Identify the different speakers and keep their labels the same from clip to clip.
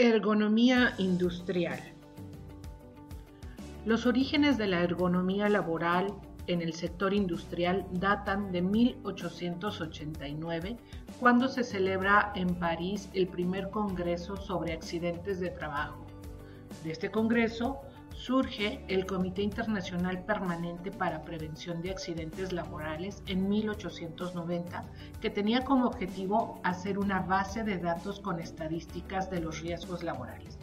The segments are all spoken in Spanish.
Speaker 1: Ergonomía industrial. Los orígenes de la ergonomía laboral en el sector industrial datan de 1889, cuando se celebra en París el primer Congreso sobre accidentes de trabajo. De este Congreso surge el Comité Internacional Permanente para Prevención de Accidentes Laborales en 1890, que tenía como objetivo hacer una base de datos con estadísticas de los riesgos laborales.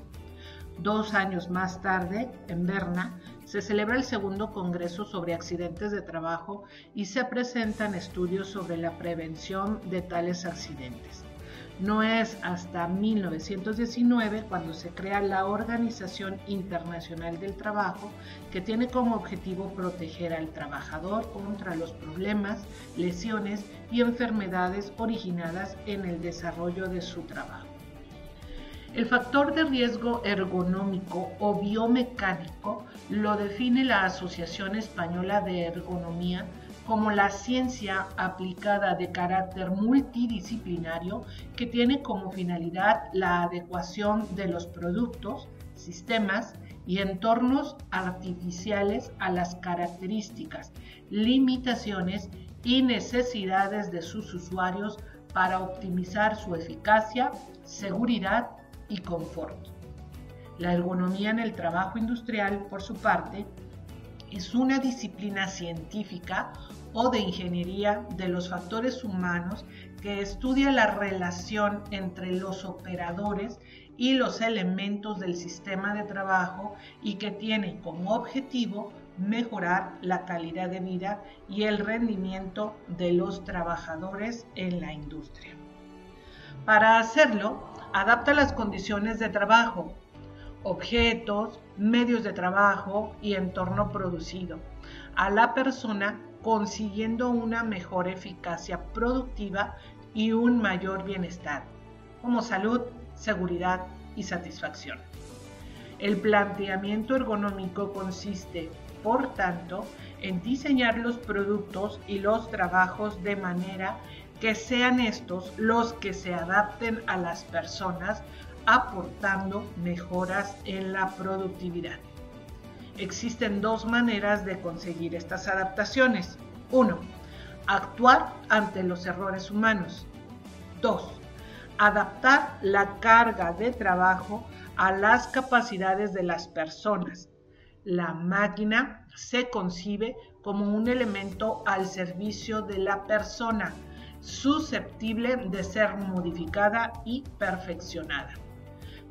Speaker 1: Dos años más tarde, en Berna, se celebra el segundo Congreso sobre Accidentes de Trabajo y se presentan estudios sobre la prevención de tales accidentes. No es hasta 1919 cuando se crea la Organización Internacional del Trabajo, que tiene como objetivo proteger al trabajador contra los problemas, lesiones y enfermedades originadas en el desarrollo de su trabajo. El factor de riesgo ergonómico o biomecánico lo define la Asociación Española de Ergonomía como la ciencia aplicada de carácter multidisciplinario que tiene como finalidad la adecuación de los productos, sistemas y entornos artificiales a las características, limitaciones y necesidades de sus usuarios para optimizar su eficacia, seguridad y confort. La ergonomía en el trabajo industrial, por su parte, es una disciplina científica o de ingeniería de los factores humanos que estudia la relación entre los operadores y los elementos del sistema de trabajo y que tiene como objetivo mejorar la calidad de vida y el rendimiento de los trabajadores en la industria. Para hacerlo, adapta las condiciones de trabajo, objetos, medios de trabajo y entorno producido a la persona consiguiendo una mejor eficacia productiva y un mayor bienestar, como salud, seguridad y satisfacción. El planteamiento ergonómico consiste, por tanto, en diseñar los productos y los trabajos de manera que sean estos los que se adapten a las personas, aportando mejoras en la productividad. Existen dos maneras de conseguir estas adaptaciones. 1. Actuar ante los errores humanos. 2. Adaptar la carga de trabajo a las capacidades de las personas. La máquina se concibe como un elemento al servicio de la persona, susceptible de ser modificada y perfeccionada.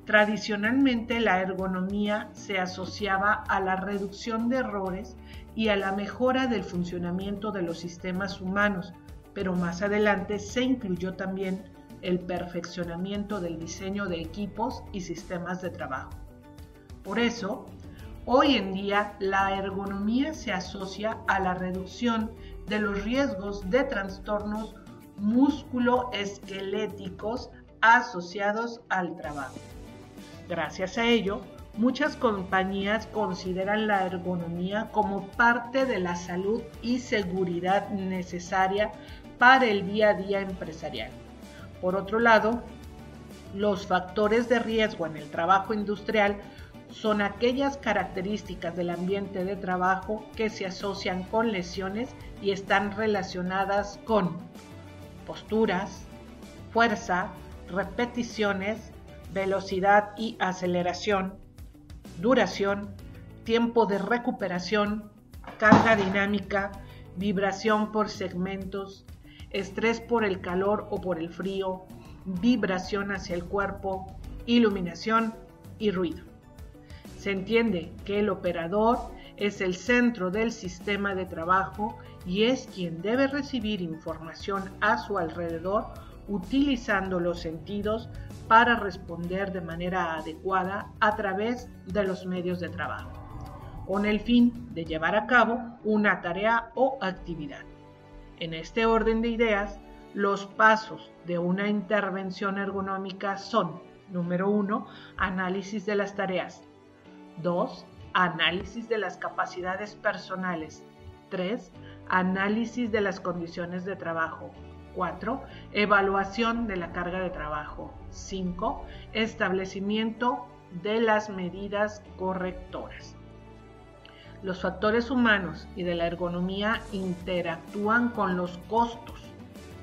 Speaker 1: Tradicionalmente la ergonomía se asociaba a la reducción de errores y a la mejora del funcionamiento de los sistemas humanos, pero más adelante se incluyó también el perfeccionamiento del diseño de equipos y sistemas de trabajo. Por eso, hoy en día la ergonomía se asocia a la reducción de los riesgos de trastornos musculoesqueléticos asociados al trabajo. Gracias a ello, muchas compañías consideran la ergonomía como parte de la salud y seguridad necesaria para el día a día empresarial. Por otro lado, los factores de riesgo en el trabajo industrial son aquellas características del ambiente de trabajo que se asocian con lesiones y están relacionadas con posturas, fuerza, repeticiones, velocidad y aceleración, duración, tiempo de recuperación, carga dinámica, vibración por segmentos, estrés por el calor o por el frío, vibración hacia el cuerpo, iluminación y ruido. Se entiende que el operador es el centro del sistema de trabajo y es quien debe recibir información a su alrededor utilizando los sentidos para responder de manera adecuada a través de los medios de trabajo, con el fin de llevar a cabo una tarea o actividad. En este orden de ideas, los pasos de una intervención ergonómica son, número 1, análisis de las tareas. 2. Análisis de las capacidades personales. 3. Análisis de las condiciones de trabajo. 4. Evaluación de la carga de trabajo. 5. Establecimiento de las medidas correctoras. Los factores humanos y de la ergonomía interactúan con los costos,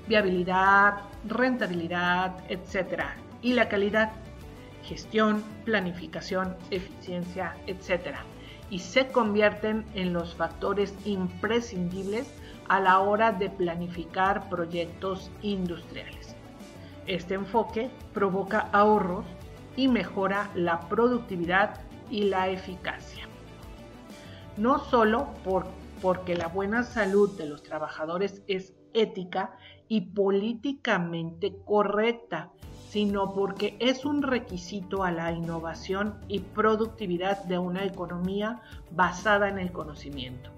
Speaker 1: viabilidad, rentabilidad, etc. y la calidad, gestión, planificación, eficiencia, etc. y se convierten en los factores imprescindibles a la hora de planificar proyectos industriales. Este enfoque provoca ahorros y mejora la productividad y la eficacia no solo por, porque la buena salud de los trabajadores es ética y políticamente correcta, sino porque es un requisito a la innovación y productividad de una economía basada en el conocimiento.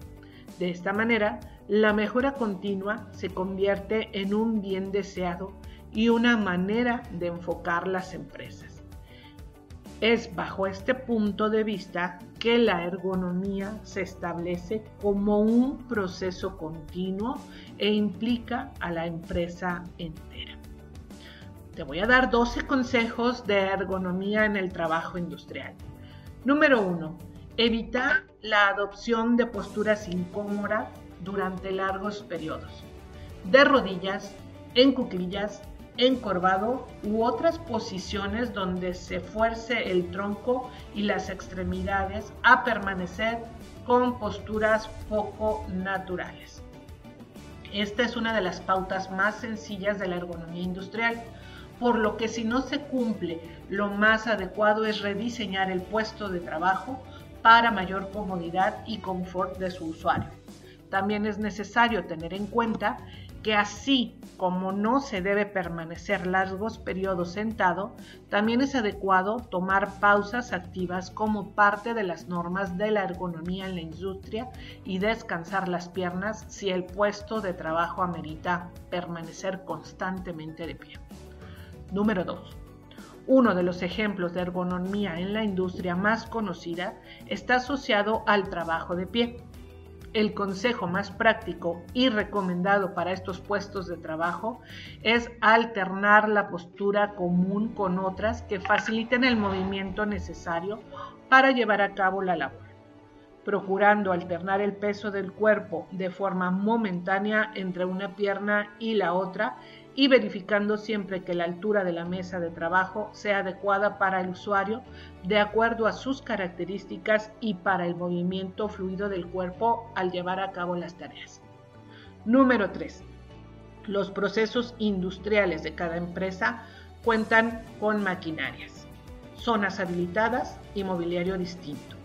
Speaker 1: De esta manera, la mejora continua se convierte en un bien deseado y una manera de enfocar las empresas. Es bajo este punto de vista que la ergonomía se establece como un proceso continuo e implica a la empresa entera. Te voy a dar 12 consejos de ergonomía en el trabajo industrial. Número 1. Evitar la adopción de posturas incómodas durante largos periodos. De rodillas, en cuclillas, encorvado u otras posiciones donde se fuerce el tronco y las extremidades a permanecer con posturas poco naturales. Esta es una de las pautas más sencillas de la ergonomía industrial, por lo que si no se cumple, lo más adecuado es rediseñar el puesto de trabajo para mayor comodidad y confort de su usuario. También es necesario tener en cuenta que así como no se debe permanecer largos periodos sentado, también es adecuado tomar pausas activas como parte de las normas de la ergonomía en la industria y descansar las piernas si el puesto de trabajo amerita permanecer constantemente de pie. Número 2. Uno de los ejemplos de ergonomía en la industria más conocida está asociado al trabajo de pie. El consejo más práctico y recomendado para estos puestos de trabajo es alternar la postura común con otras que faciliten el movimiento necesario para llevar a cabo la labor, procurando alternar el peso del cuerpo de forma momentánea entre una pierna y la otra y verificando siempre que la altura de la mesa de trabajo sea adecuada para el usuario de acuerdo a sus características y para el movimiento fluido del cuerpo al llevar a cabo las tareas. Número 3. Los procesos industriales de cada empresa cuentan con maquinarias, zonas habilitadas y mobiliario distinto.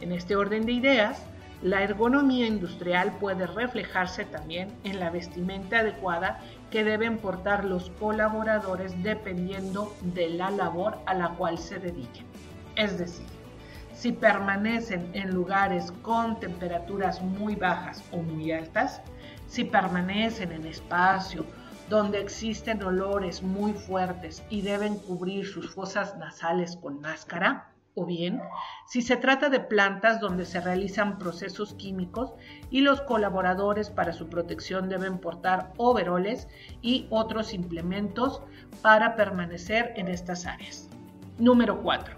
Speaker 1: En este orden de ideas, la ergonomía industrial puede reflejarse también en la vestimenta adecuada que deben portar los colaboradores dependiendo de la labor a la cual se dediquen. Es decir, si permanecen en lugares con temperaturas muy bajas o muy altas, si permanecen en espacio donde existen olores muy fuertes y deben cubrir sus fosas nasales con máscara, o bien si se trata de plantas donde se realizan procesos químicos y los colaboradores para su protección deben portar overoles y otros implementos para permanecer en estas áreas. Número 4.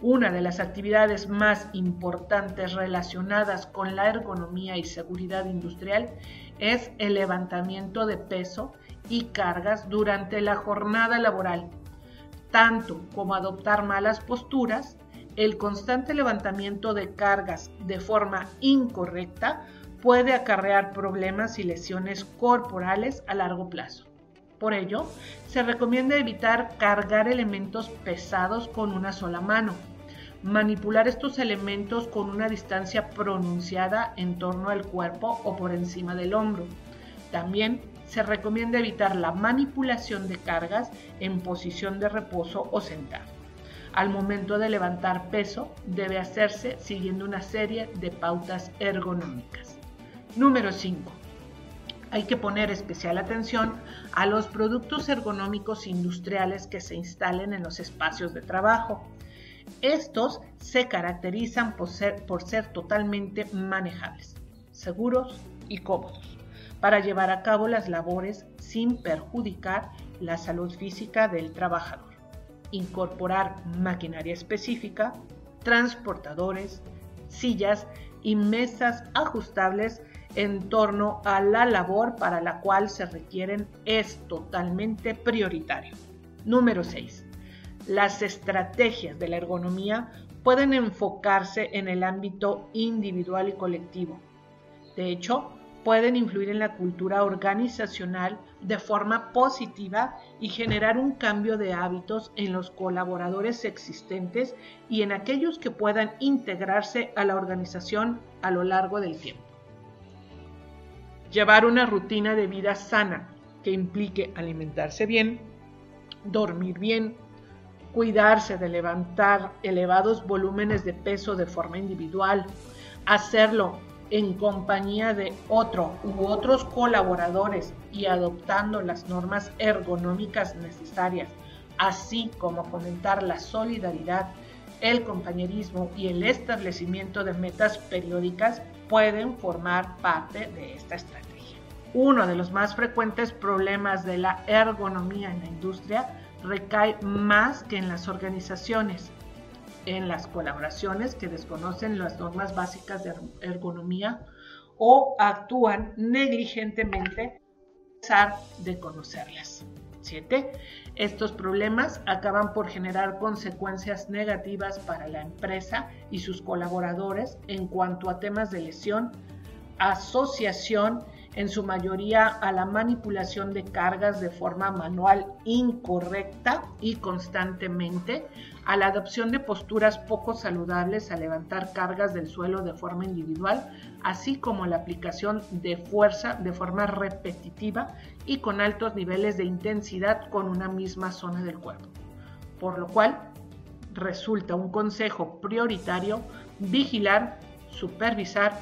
Speaker 1: Una de las actividades más importantes relacionadas con la ergonomía y seguridad industrial es el levantamiento de peso y cargas durante la jornada laboral, tanto como adoptar malas posturas el constante levantamiento de cargas de forma incorrecta puede acarrear problemas y lesiones corporales a largo plazo. Por ello, se recomienda evitar cargar elementos pesados con una sola mano, manipular estos elementos con una distancia pronunciada en torno al cuerpo o por encima del hombro. También se recomienda evitar la manipulación de cargas en posición de reposo o sentado al momento de levantar peso debe hacerse siguiendo una serie de pautas ergonómicas. Número 5. Hay que poner especial atención a los productos ergonómicos industriales que se instalen en los espacios de trabajo. Estos se caracterizan por ser, por ser totalmente manejables, seguros y cómodos para llevar a cabo las labores sin perjudicar la salud física del trabajador. Incorporar maquinaria específica, transportadores, sillas y mesas ajustables en torno a la labor para la cual se requieren es totalmente prioritario. Número 6. Las estrategias de la ergonomía pueden enfocarse en el ámbito individual y colectivo. De hecho, pueden influir en la cultura organizacional de forma positiva y generar un cambio de hábitos en los colaboradores existentes y en aquellos que puedan integrarse a la organización a lo largo del tiempo. Llevar una rutina de vida sana que implique alimentarse bien, dormir bien, cuidarse de levantar elevados volúmenes de peso de forma individual, hacerlo en compañía de otro u otros colaboradores y adoptando las normas ergonómicas necesarias, así como fomentar la solidaridad, el compañerismo y el establecimiento de metas periódicas pueden formar parte de esta estrategia. Uno de los más frecuentes problemas de la ergonomía en la industria recae más que en las organizaciones, en las colaboraciones que desconocen las normas básicas de ergonomía o actúan negligentemente a pesar de conocerlas. 7. Estos problemas acaban por generar consecuencias negativas para la empresa y sus colaboradores en cuanto a temas de lesión, asociación en su mayoría a la manipulación de cargas de forma manual incorrecta y constantemente, a la adopción de posturas poco saludables a levantar cargas del suelo de forma individual, así como la aplicación de fuerza de forma repetitiva y con altos niveles de intensidad con una misma zona del cuerpo. Por lo cual, resulta un consejo prioritario vigilar, supervisar,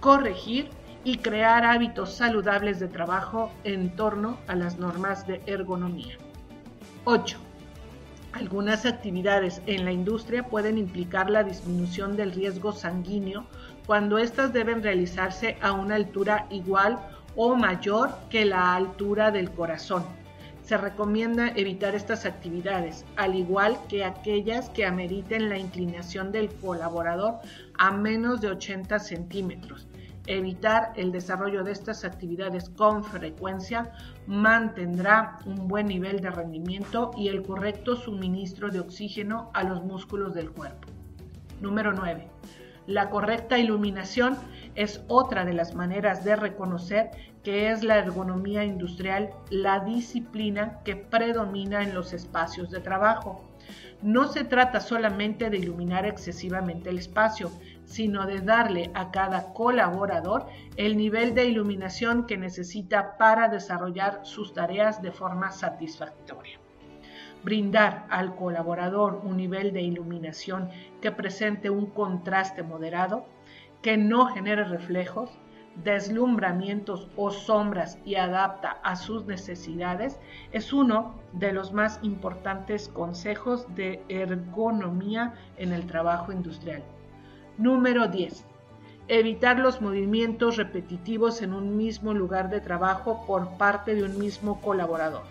Speaker 1: corregir y crear hábitos saludables de trabajo en torno a las normas de ergonomía. 8. Algunas actividades en la industria pueden implicar la disminución del riesgo sanguíneo cuando éstas deben realizarse a una altura igual o mayor que la altura del corazón. Se recomienda evitar estas actividades, al igual que aquellas que ameriten la inclinación del colaborador a menos de 80 centímetros, Evitar el desarrollo de estas actividades con frecuencia mantendrá un buen nivel de rendimiento y el correcto suministro de oxígeno a los músculos del cuerpo. Número 9. La correcta iluminación es otra de las maneras de reconocer que es la ergonomía industrial la disciplina que predomina en los espacios de trabajo. No se trata solamente de iluminar excesivamente el espacio, sino de darle a cada colaborador el nivel de iluminación que necesita para desarrollar sus tareas de forma satisfactoria. Brindar al colaborador un nivel de iluminación que presente un contraste moderado, que no genere reflejos, deslumbramientos o sombras y adapta a sus necesidades es uno de los más importantes consejos de ergonomía en el trabajo industrial. Número 10. Evitar los movimientos repetitivos en un mismo lugar de trabajo por parte de un mismo colaborador.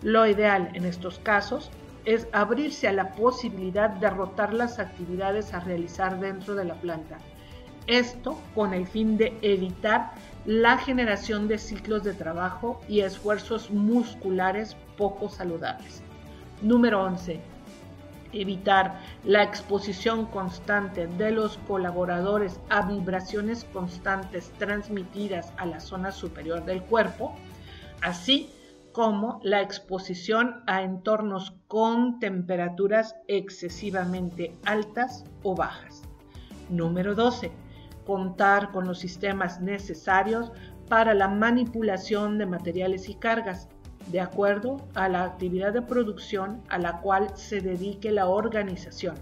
Speaker 1: Lo ideal en estos casos es abrirse a la posibilidad de rotar las actividades a realizar dentro de la planta. Esto con el fin de evitar la generación de ciclos de trabajo y esfuerzos musculares poco saludables. Número 11 evitar la exposición constante de los colaboradores a vibraciones constantes transmitidas a la zona superior del cuerpo, así como la exposición a entornos con temperaturas excesivamente altas o bajas. Número 12. Contar con los sistemas necesarios para la manipulación de materiales y cargas, de acuerdo a la actividad de producción a la cual se dedique la organización,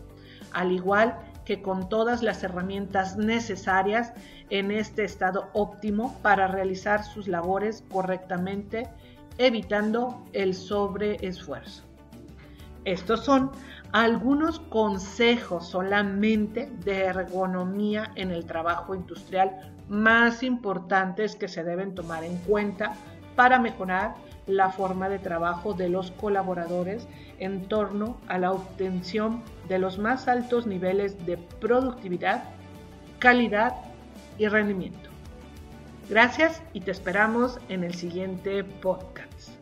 Speaker 1: al igual que con todas las herramientas necesarias en este estado óptimo para realizar sus labores correctamente, evitando el sobreesfuerzo. Estos son algunos consejos solamente de ergonomía en el trabajo industrial más importantes que se deben tomar en cuenta para mejorar la forma de trabajo de los colaboradores en torno a la obtención de los más altos niveles de productividad, calidad y rendimiento. Gracias y te esperamos en el siguiente podcast.